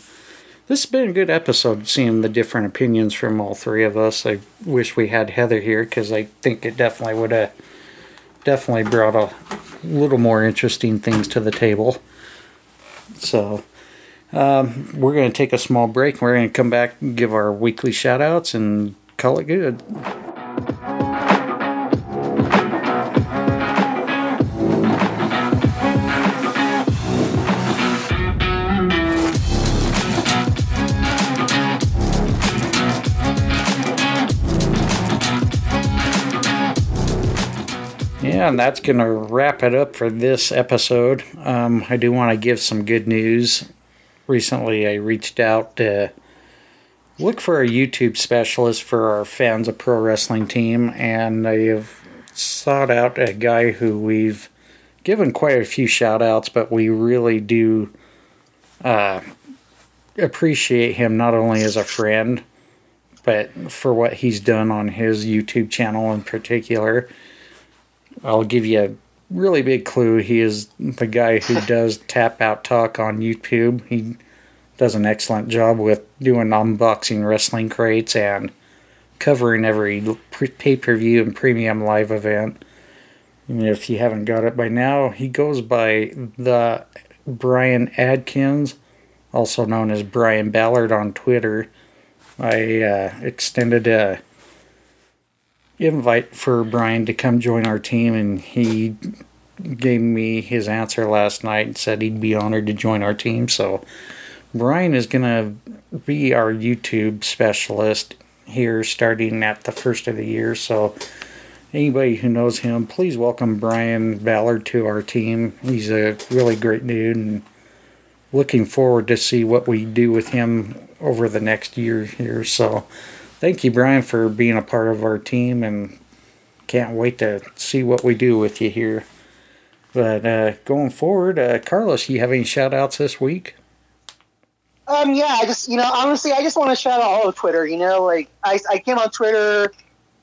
this has been a good episode. Seeing the different opinions from all three of us. I wish we had Heather here because I think it definitely would have definitely brought a little more interesting things to the table. So. Um, we're going to take a small break. We're going to come back and give our weekly shout outs and call it good. And that's going to wrap it up for this episode. Um, I do want to give some good news. Recently, I reached out to look for a YouTube specialist for our fans of pro wrestling team, and I have sought out a guy who we've given quite a few shout outs, but we really do uh, appreciate him not only as a friend, but for what he's done on his YouTube channel in particular. I'll give you a really big clue. He is the guy who does tap out talk on YouTube. He does an excellent job with doing unboxing wrestling crates and covering every pay per view and premium live event. And if you haven't got it by now, he goes by the Brian Adkins, also known as Brian Ballard on Twitter. I uh, extended a invite for Brian to come join our team, and he gave me his answer last night and said he'd be honored to join our team. So, Brian is going to be our YouTube specialist here starting at the first of the year. So, anybody who knows him, please welcome Brian Ballard to our team. He's a really great dude, and looking forward to see what we do with him over the next year here. So, thank you, Brian, for being a part of our team, and can't wait to see what we do with you here. But uh, going forward, uh, Carlos, you have any shout outs this week? Um, yeah, I just, you know, honestly, I just want to shout out all of Twitter. You know, like I, I came on Twitter,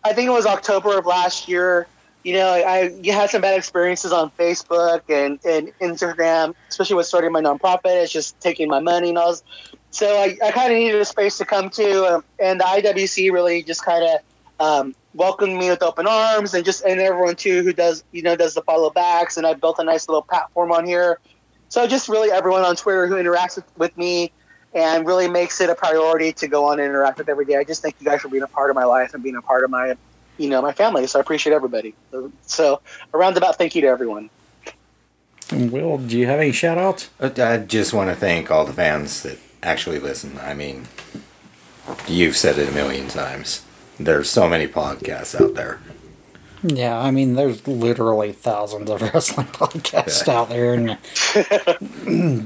I think it was October of last year. You know, I you had some bad experiences on Facebook and, and Instagram, especially with starting my nonprofit. It's just taking my money and all. this. So I, I kind of needed a space to come to, um, and the IWC really just kind of um, welcomed me with open arms, and just and everyone too who does you know does the follow backs, and I built a nice little platform on here. So just really everyone on Twitter who interacts with, with me and really makes it a priority to go on and interact with every day. I just thank you guys for being a part of my life and being a part of my, you know, my family. So I appreciate everybody. So, so a roundabout thank you to everyone. And Will, do you have any shout outs? I just want to thank all the fans that actually listen. I mean, you've said it a million times. There's so many podcasts out there. Yeah, I mean, there's literally thousands of wrestling podcasts out there, and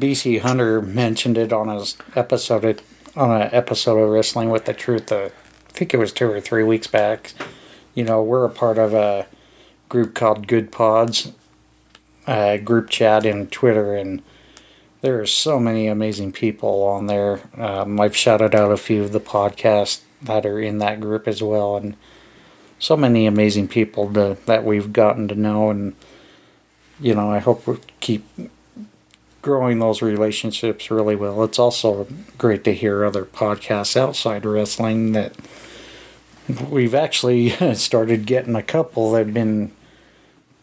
BC Hunter mentioned it on his episode on an episode of Wrestling with the Truth. Uh, I think it was two or three weeks back. You know, we're a part of a group called Good Pods, a group chat in Twitter, and there are so many amazing people on there. Um, I've shouted out a few of the podcasts that are in that group as well, and so many amazing people to, that we've gotten to know, and you know, I hope we keep growing those relationships really well. It's also great to hear other podcasts outside wrestling that we've actually started getting a couple that have been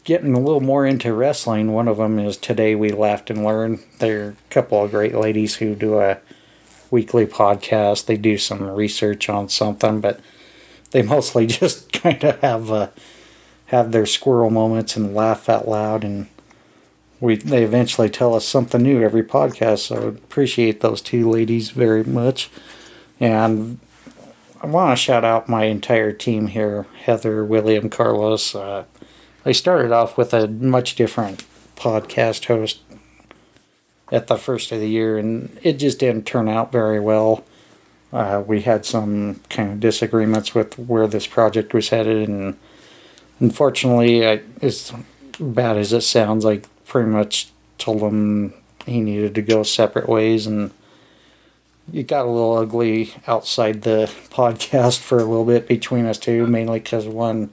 getting a little more into wrestling. One of them is Today We Laughed and Learned. They're a couple of great ladies who do a weekly podcast. They do some research on something, but they mostly just kind of have uh, have their squirrel moments and laugh out loud and we they eventually tell us something new every podcast so I appreciate those two ladies very much and I want to shout out my entire team here Heather William Carlos uh, I started off with a much different podcast host at the first of the year and it just didn't turn out very well. Uh, we had some kind of disagreements with where this project was headed, and unfortunately, I, as bad as it sounds, I pretty much told him he needed to go separate ways, and it got a little ugly outside the podcast for a little bit between us two, mainly because one,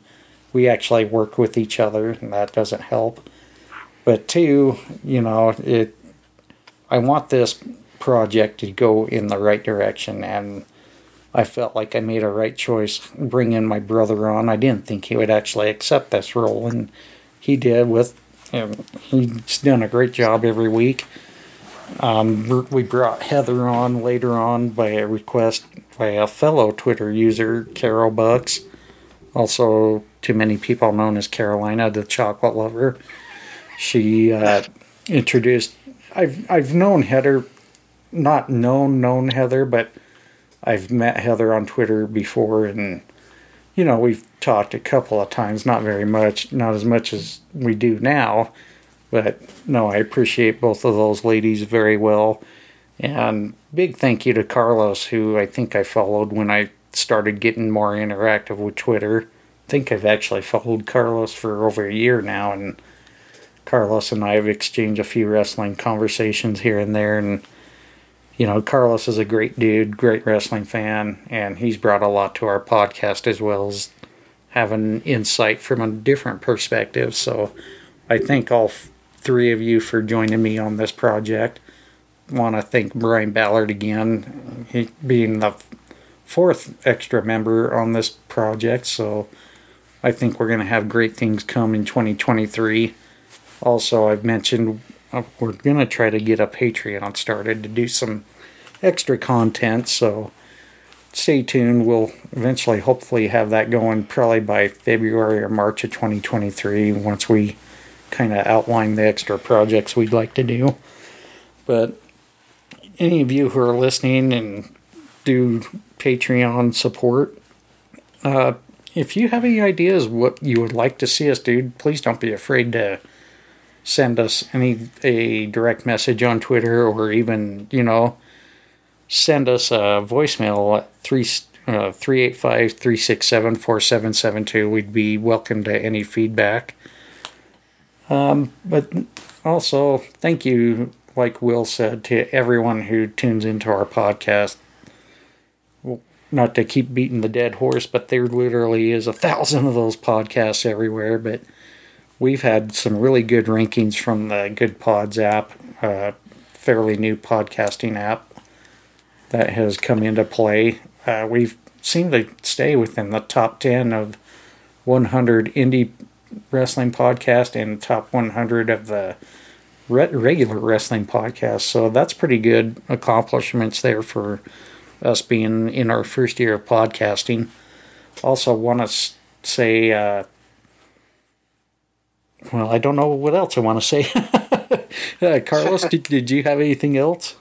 we actually work with each other, and that doesn't help. But two, you know, it. I want this project to go in the right direction and I felt like I made a right choice bringing my brother on. I didn't think he would actually accept this role, and he did. With him. he's done a great job every week. Um, we brought Heather on later on by a request by a fellow Twitter user, Carol Bucks, also to many people known as Carolina, the chocolate lover. She uh, introduced. I've I've known Heather not known known Heather, but I've met Heather on Twitter before, and you know we've talked a couple of times, not very much, not as much as we do now, but no, I appreciate both of those ladies very well, and big thank you to Carlos, who I think I followed when I started getting more interactive with Twitter. Think I've actually followed Carlos for over a year now, and Carlos and I have exchanged a few wrestling conversations here and there, and you know, Carlos is a great dude, great wrestling fan, and he's brought a lot to our podcast as well as having insight from a different perspective. So I thank all three of you for joining me on this project. Want to thank Brian Ballard again, he being the fourth extra member on this project. So I think we're going to have great things come in 2023. Also, I've mentioned uh, we're going to try to get a Patreon started to do some extra content. So stay tuned. We'll eventually, hopefully, have that going probably by February or March of 2023 once we kind of outline the extra projects we'd like to do. But any of you who are listening and do Patreon support, uh, if you have any ideas what you would like to see us do, please don't be afraid to send us any a direct message on Twitter or even you know send us a voicemail at 3 uh, 385 367 4772. We'd be welcome to any feedback. Um, but also, thank you, like Will said, to everyone who tunes into our podcast. Not to keep beating the dead horse, but there literally is a thousand of those podcasts everywhere. But we've had some really good rankings from the Good Pods app, uh, fairly new podcasting app that has come into play. Uh, we've seemed to stay within the top 10 of 100 indie wrestling podcast and top 100 of the re- regular wrestling podcasts. So that's pretty good accomplishments there for us being in our first year of podcasting. Also, want to say, uh, well, I don't know what else I want to say. uh, Carlos, did, did you have anything else?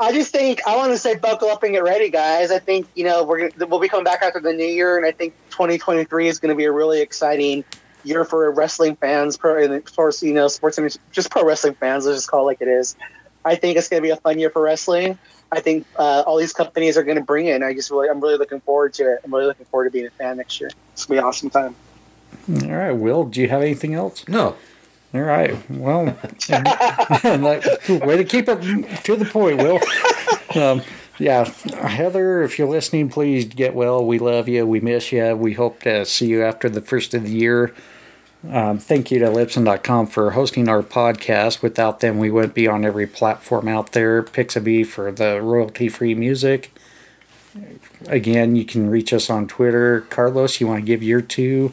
I just think I want to say buckle up and get ready, guys. I think you know we're we'll be coming back after the new year, and I think 2023 is going to be a really exciting year for wrestling fans, pro, and of course, you know, sports just pro wrestling fans. Let's just call it like it is. I think it's going to be a fun year for wrestling. I think uh, all these companies are going to bring in. I just really, I'm really looking forward to it. I'm really looking forward to being a fan next year. It's going to be an awesome time. All right, Will, do you have anything else? No. All right. Well, and, like, way to keep it to the point, Will. Um, yeah, Heather, if you're listening, please get well. We love you. We miss you. We hope to see you after the first of the year. Um, thank you to Libsyn.com for hosting our podcast. Without them, we wouldn't be on every platform out there. Pixabay for the royalty free music. Again, you can reach us on Twitter. Carlos, you want to give your two?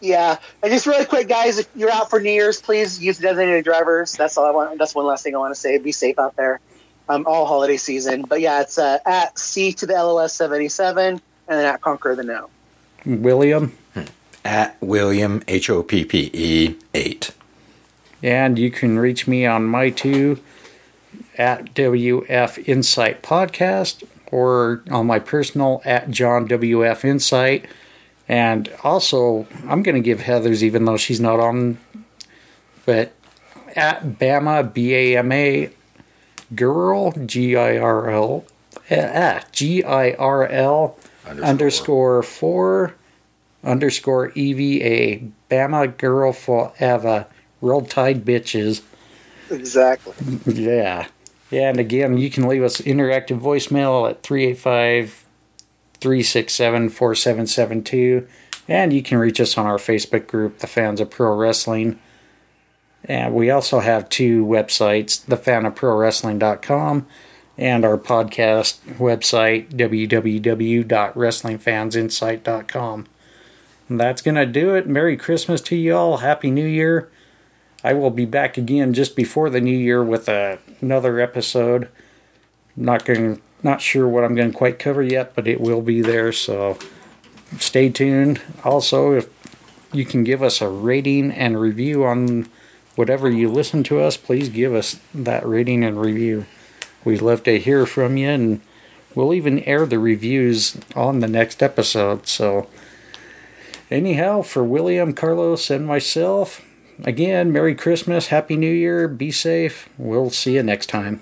Yeah, and just really quick, guys, if you're out for New Year's, please use designated drivers. That's all I want. That's one last thing I want to say. Be safe out there, um, all holiday season. But yeah, it's uh, at C to the LOS seventy seven, and then at Conquer the No. William? At William H O P P E eight. And you can reach me on my two at WF Incite Podcast or on my personal at John WF Incite. And also, I'm going to give Heather's, even though she's not on, but at Bama, B A M A, girl, G I R L, at G I R L underscore four underscore EVA, Bama girl forever, roll tide bitches. Exactly. Yeah. Yeah, and again, you can leave us interactive voicemail at 385 367 4772. And you can reach us on our Facebook group, The Fans of Pro Wrestling. And we also have two websites, thefanofprowrestling.com and our podcast website, www.wrestlingfansincite.com. That's going to do it. Merry Christmas to you all. Happy New Year. I will be back again just before the new year with a, another episode. Not going, not sure what I'm going to quite cover yet, but it will be there. So stay tuned. Also, if you can give us a rating and review on whatever you listen to us, please give us that rating and review. We'd love to hear from you, and we'll even air the reviews on the next episode. So, anyhow, for William, Carlos, and myself, again, Merry Christmas, Happy New Year, be safe. We'll see you next time.